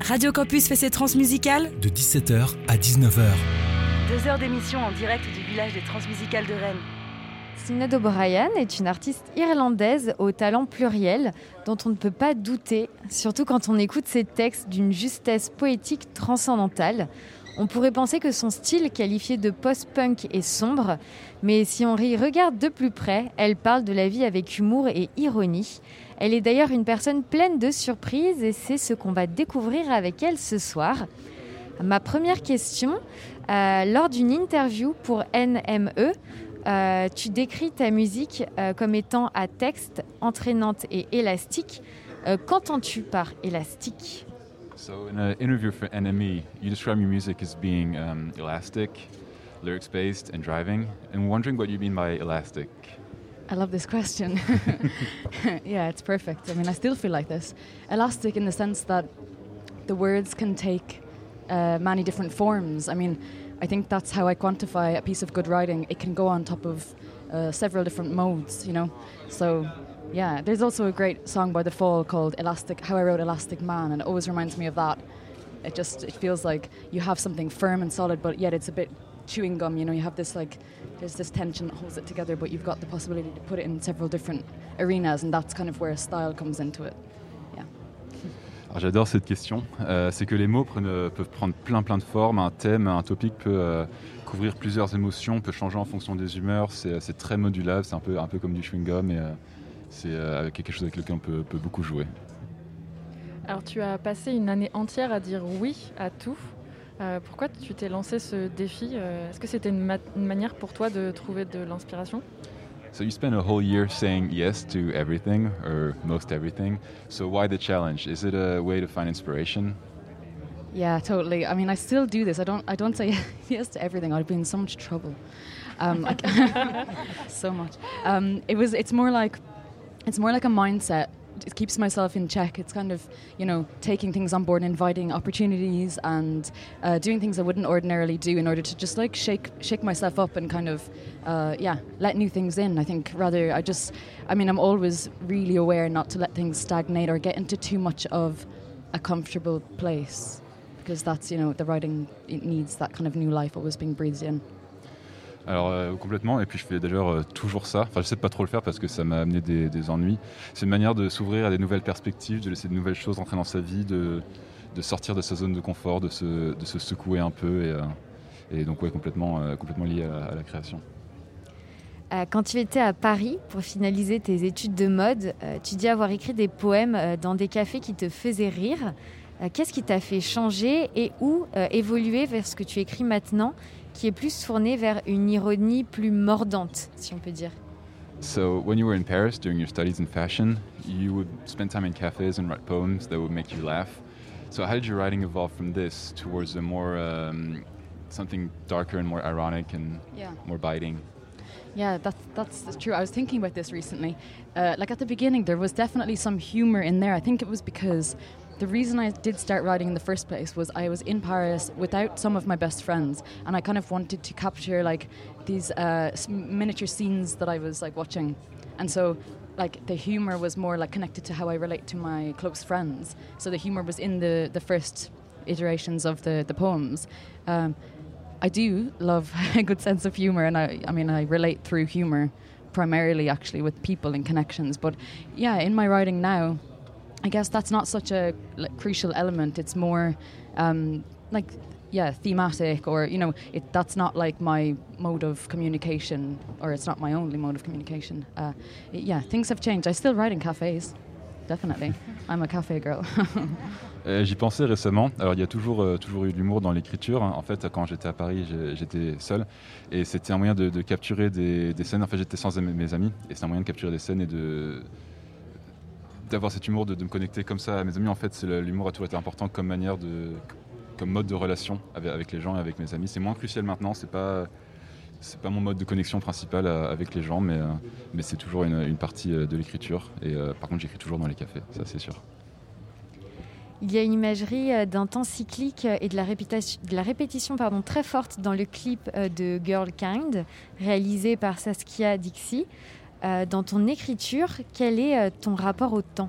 Radio Campus fait ses transmusicales de 17h à 19h. Deux heures d'émission en direct du village des transmusicales de Rennes. Sinead O'Brien est une artiste irlandaise au talent pluriel dont on ne peut pas douter, surtout quand on écoute ses textes d'une justesse poétique transcendantale. On pourrait penser que son style, qualifié de post-punk, est sombre, mais si on regarde de plus près, elle parle de la vie avec humour et ironie. Elle est d'ailleurs une personne pleine de surprises et c'est ce qu'on va découvrir avec elle ce soir. Ma première question, euh, lors d'une interview pour NME, euh, tu décris ta musique euh, comme étant à texte, entraînante et élastique. Qu'entends-tu par élastique? So, in an interview for NME, you describe your music as being um, elastic, lyrics based, and driving. And wondering what you mean by elastic. I love this question. yeah, it's perfect. I mean, I still feel like this. Elastic in the sense that the words can take uh, many different forms. I mean, I think that's how I quantify a piece of good writing. It can go on top of uh, several different modes, you know? So, yeah, there's also a great song by The Fall called Elastic, How I Wrote Elastic Man, and it always reminds me of that. It just, it feels like you have something firm and solid, but yet it's a bit chewing gum, you know, you have this like, there's this tension that holds it together, but you've got the possibility to put it in several different arenas, and that's kind of where style comes into it. Alors j'adore cette question. Euh, c'est que les mots prennent- peuvent prendre plein plein de formes. Un thème, un topic peut euh, couvrir plusieurs émotions, peut changer en fonction des humeurs. C'est c'est très modulable. C'est un peu, un peu comme du chewing gum et euh, c'est euh, quelque chose avec lequel on peut, peut beaucoup jouer. Alors tu as passé une année entière à dire oui à tout. Euh, pourquoi tu t'es lancé ce défi Euh, Est-ce que c'était une, ma- une manière pour toi de trouver de l'inspiration? So you spent a whole year saying yes to everything or most everything. So why the challenge? Is it a way to find inspiration? Yeah, totally. I mean, I still do this. I don't. I don't say yes to everything. I'd be in so much trouble. Um, so much. Um, it was. It's more like. It's more like a mindset. It keeps myself in check. It's kind of, you know, taking things on board, and inviting opportunities, and uh, doing things I wouldn't ordinarily do in order to just like shake shake myself up and kind of, uh, yeah, let new things in. I think rather I just, I mean, I'm always really aware not to let things stagnate or get into too much of a comfortable place because that's you know the writing it needs that kind of new life always being breathed in Alors euh, complètement, et puis je fais d'ailleurs euh, toujours ça. Enfin, je sais pas trop le faire parce que ça m'a amené des, ennuis. C'est une manière de s'ouvrir à des nouvelles perspectives, de laisser de nouvelles choses entrer dans sa vie, de, sortir de sa zone de confort, de se, secouer un peu. Et, euh, donc, ouais, complètement, complètement lié à, à la création. Quand tu étais à Paris pour finaliser tes études de mode, tu dis avoir écrit des poèmes dans des cafés qui te faisaient rire. Qu'est-ce qui t'a fait changer et où évoluer vers ce que tu écris maintenant, qui est plus tourné vers une ironie plus mordante, si on peut dire. So, when you were in Paris doing your studies in fashion, you would spend time in cafes and write poems that would make you laugh. So, how did your writing evolve from this towards a more um, something darker and more ironic and yeah. more biting? yeah that's that's that's true. I was thinking about this recently. Uh, like at the beginning there was definitely some humor in there. I think it was because the reason i did start writing in the first place was i was in paris without some of my best friends and i kind of wanted to capture like these uh, miniature scenes that i was like watching. And so like the humor was more like connected to how i relate to my close friends. So the humor was in the the first iterations of the the poems. Um, I do love a good sense of humor, and I, I mean, I relate through humor primarily actually with people and connections. But yeah, in my writing now, I guess that's not such a like, crucial element. It's more um, like yeah, thematic, or you know, it that's not like my mode of communication, or it's not my only mode of communication. Uh, it- yeah, things have changed. I still write in cafes, definitely. I'm a cafe girl. Euh, J'y pensais récemment. Alors, il y a toujours, euh, toujours eu de l'humour dans l'écriture. En fait, quand j'étais à Paris, j'étais seul. Et c'était un moyen de, de capturer des, des scènes. En fait, j'étais sans mes- mes amis. Et c'est un moyen de capturer des scènes et de d'avoir cet humour, de, me connecter comme ça à mes amis. En fait, l'humour a toujours été important comme manière de, comme mode de relation avec, les gens et avec mes amis. C'est moins crucial maintenant. C'est pas, c'est pas mon mode de connexion principal avec les gens, mais, euh, mais c'est toujours une, partie euh, de l'écriture. Et euh, par contre, j'écris toujours dans les cafés, ça c'est sûr. Il y a une imagerie d'un temps cyclique et de la, répétition, de la répétition pardon, très forte dans le clip de Girl Kind, réalisé par Saskia Dixie. Euh, Dans ton écriture, quel est euh, ton rapport au temps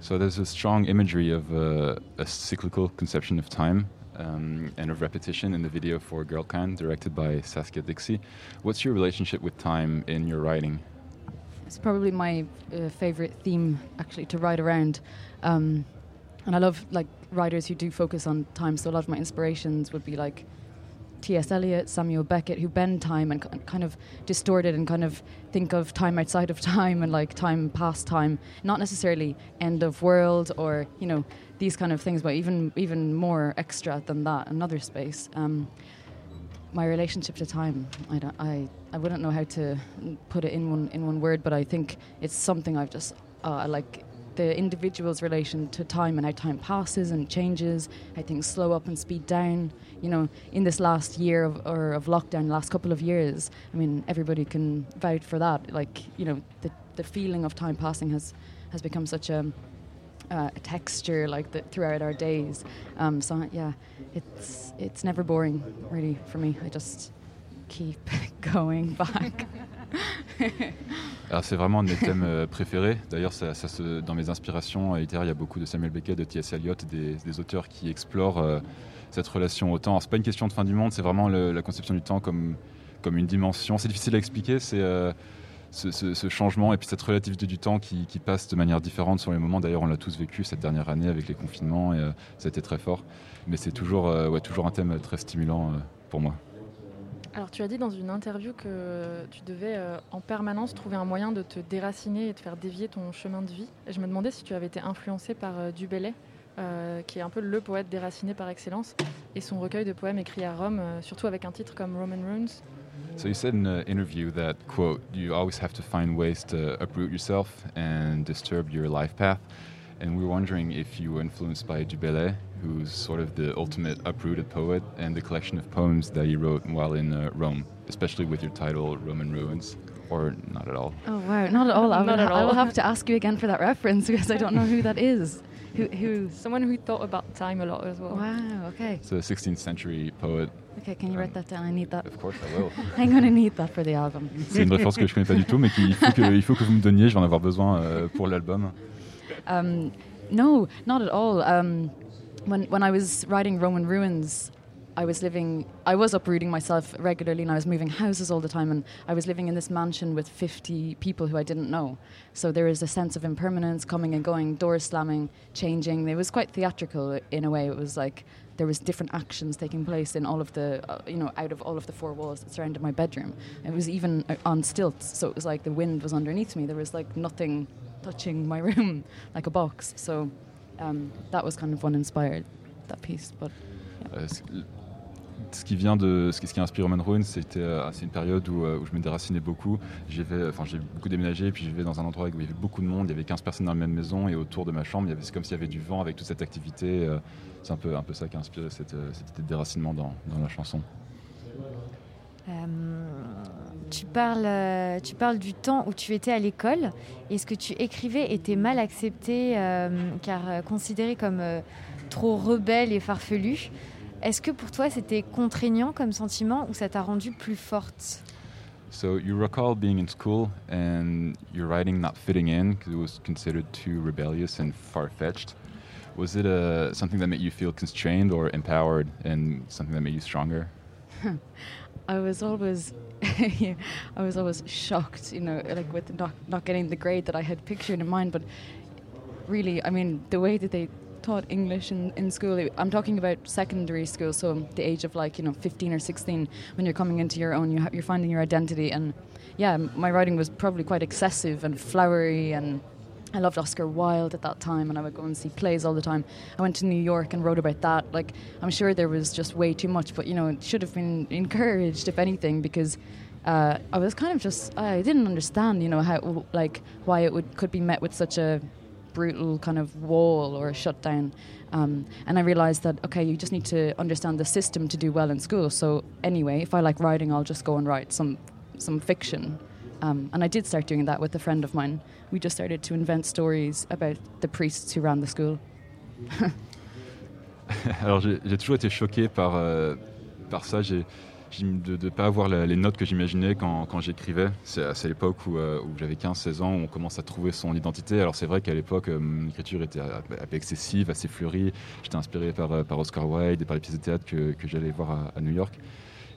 So there's a strong imagery of uh, a cyclical conception of time um, and of repetition in the video for Girlkind, directed by Saskia Dixie. What's your relationship with time in your writing? It's probably my uh, favorite theme, actually, to write around. Um, and I love like writers who do focus on time. So a lot of my inspirations would be like T.S. Eliot, Samuel Beckett, who bend time and kind of distort it and kind of think of time outside of time and like time past time, not necessarily end of world or you know these kind of things, but even even more extra than that, another space. Um, my relationship to time, I, don't, I I wouldn't know how to put it in one in one word, but I think it's something I've just uh, like the individual's relation to time and how time passes and changes, how things slow up and speed down. You know, in this last year of, or of lockdown, last couple of years, I mean, everybody can vouch for that. Like, you know, the, the feeling of time passing has, has become such a, uh, a texture like the, throughout our days. Um, so yeah, it's it's never boring really for me. I just keep going back. C'est vraiment un de mes thèmes euh, préférés. D'ailleurs, dans mes inspirations littéraires, il y a beaucoup de Samuel Beckett, de T.S. Eliot, des, auteurs qui explorent euh, cette relation au temps. Alors, C'est pas une question de fin du monde, c'est vraiment la conception du temps comme, une dimension. C'est difficile à expliquer, c'est euh, ce, ce- ce changement et puis cette relativité du temps qui, passe de manière différente sur les moments. D'ailleurs, on l'a tous vécu cette dernière année avec les confinements et ça a été très fort. Mais c'est toujours, un thème très stimulant pour moi. Alors tu as dit dans une interview que tu devais euh, en permanence trouver un moyen de te déraciner et de faire dévier ton chemin de vie. Et je me demandais si tu avais été influencé par euh, Du Bellay, euh, qui est un peu le poète déraciné par excellence, et son recueil de poèmes écrits à Rome, euh, surtout avec un titre comme Roman Runes. So you said in an interview that quote you always have to find ways to uproot yourself and disturb your life path, and we're wondering if you were influenced by Du Bellay, who's sort of the ultimate uprooted poet, and the collection of poems that he wrote while in uh, Rome, especially with your title Roman Ruins, or not at all. Oh wow, not at all. I, Not will, at I will have to ask you again for that reference because I don't know who that is. Who? who Someone who thought about time a lot as well. wow. Okay. It's a 16th century poet. Okay. Can you write that down? I need that. Of course, I will. I'm gonna need that for the album. C'est une référence que je connais pas du tout, mais qu'il faut que, il faut que vous me donniez. Je vais en avoir besoin euh, pour l'album. Um, no, not at all. Um, when when I was writing Roman Ruins, I was living. I was uprooting myself regularly, and I was moving houses all the time. And I was living in this mansion with 50 people who I didn't know. So there is a sense of impermanence, coming and going, doors slamming, changing. It was quite theatrical in a way. It was like there was different actions taking place in all of the, uh, you know, out of all of the four walls that surrounded my bedroom. It was even uh, on stilts, so it was like the wind was underneath me. There was like nothing touching my room, like a box. So um, that was kind of what inspired that piece. But ce, qui vient de ce qui, ce a inspiré Roman Ruins, c'était euh, c'est une période où, euh, je me déracinais beaucoup. J'ai beaucoup déménagé, puis je vivais dans un endroit où il y avait beaucoup de monde. Il y avait 15 personnes dans la même maison et autour de ma chambre, c'est comme s'il y avait du vent avec toute cette activité. euh, c'est un peu un peu ça qui a inspiré cette, cette déracinement dans, la chanson. Tu, parles, tu parles du temps où tu étais à l'école et ce que tu écrivais était mal accepté car considéré comme trop rebelle et farfelu? Est-ce que pour toi c'était contraignant comme sentiment ou ça t'a rendu plus forte So you recall being in school and your writing not fitting in because it was considered too rebellious and far-fetched. Was it uh, something that made you feel constrained or empowered, and something that made you stronger? I was always, I was always shocked, you know, like with not not getting the grade that I had pictured in mind. But really, I mean, the way that they taught English in, in school, I'm talking about secondary school, so the age of like you know 15 or 16, when you're coming into your own, you you're finding your identity, and yeah, my writing was probably quite excessive and flowery and. I loved Oscar Wilde at that time, and I would go and see plays all the time. I went to New York and wrote about that. Like, I'm sure there was just way too much, but you know, it should have been encouraged, if anything, because uh, I was kind of just I didn't understand, you know, how like why it would could be met with such a brutal kind of wall or a shutdown. Um, and I realized that okay, you just need to understand the system to do well in school. So anyway, if I like writing, I'll just go and write some some fiction. Um, and I did start doing that with a friend of mine. We just started to invent stories about the priests who ran the school. Alors j'ai toujours été choqué par, euh, par ça. J'ai de ne pas avoir les notes que j'imaginais quand, j'écrivais. C'est à c'est l'époque où, euh, j'avais 15-16 ans, où on commence à trouver son identité. Alors c'est vrai qu'à l'époque, euh, mon écriture était un peu excessive, assez fleurie. J'étais inspiré par, euh, par Oscar Wilde et par les pièces de théâtre que, j'allais voir à, à New York.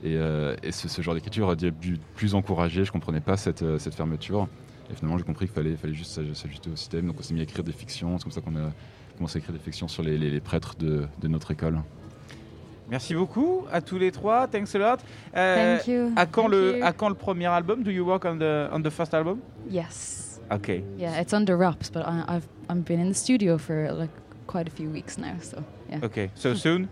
Et, euh, ce, genre d'écriture a dû plus encouragé. Je comprenais pas cette, fermeture. Et finalement, j'ai compris qu'il fallait, fallait juste s'aj- s'ajuster au système. Donc on s'est mis à écrire des fictions. C'est comme ça qu'on a commencé à écrire des fictions sur les, prêtres de notre école. Merci beaucoup à tous les trois. Thanks a lot. Euh, Thank you. À quand, Thank le, you. à quand le premier album? Do you work on the, on the first album? Yes. Ok. Yeah, it's under wraps, but I, I've I've been in the studio for like quite a few weeks now, so yeah, Ok. So soon?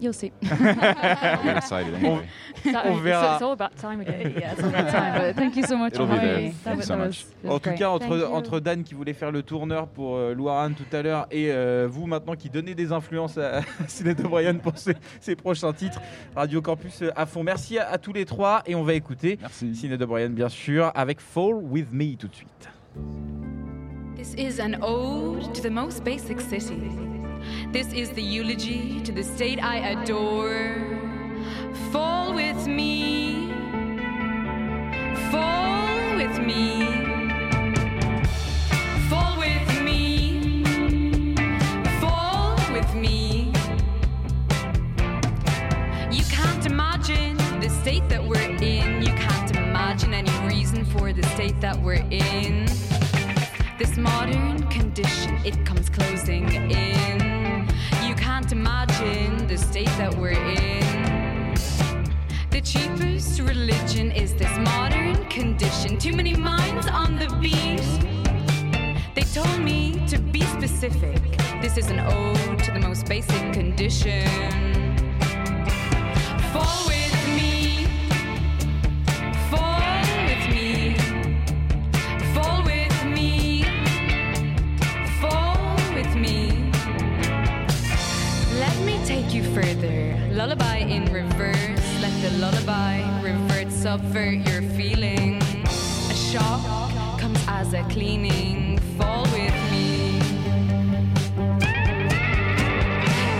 You'll see. We're excited anyway. On verra. It's all about time again. yeah, it's all that time. But thank you so much It'll for be having there. me. Thank you so much. En tout cas, entre, entre Dan qui voulait faire le tourneur pour euh, Louaran tout à l'heure et euh, vous maintenant qui donnez des influences à Sinead O'Brien pour ses, ses prochains titres, Radio Campus euh, à fond. Merci à, à tous les trois et on va écouter. Sinead O'Brien bien sûr avec Fall With Me tout de suite. This is an ode to the most basic city. This is the eulogy to the state I adore. Fall with me. Fall with me. Fall with me. Fall with me. You can't imagine the state that we're in. You can't imagine any reason for the state that we're in. This modern condition, it comes closing religion is this modern condition. Too many minds on the beat. They told me to be specific. This is an ode to the most basic condition. Fall with me. Fall with me. Fall with me. Fall with me. Let me take you further. Lullaby in reverse. Let the lullaby subvert your feeling. A shock comes as a cleaning. Fall with me.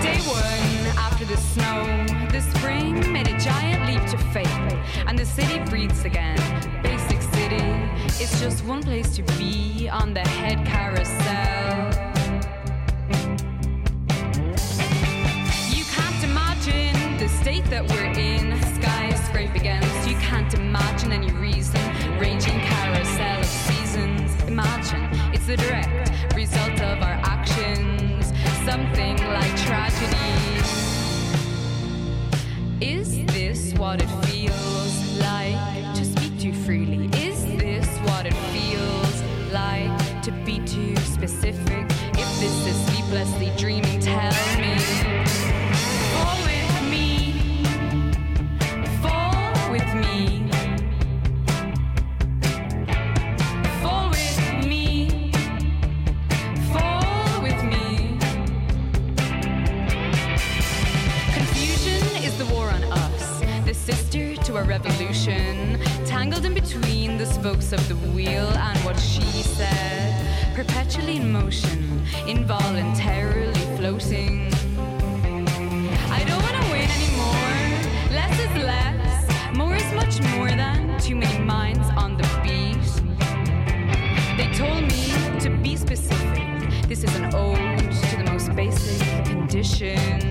Day one after the snow, the spring made a giant leap to faith, and the city breathes again. Basic city, it's just one place to be on the head carousel. State that we're in. Skies scrape against. You can't imagine any reason. Raging carousel of seasons. Imagine it's the direct result of our actions. Something like tragedy. Is this what it feels like to speak too freely? Is this what it feels like to be too specific? If this is sleeplessly dreaming, motion, involuntarily floating. I don't want to win anymore. Less is less, more is much more than too many minds on the beat. They told me to be specific. This is an ode to the most basic condition.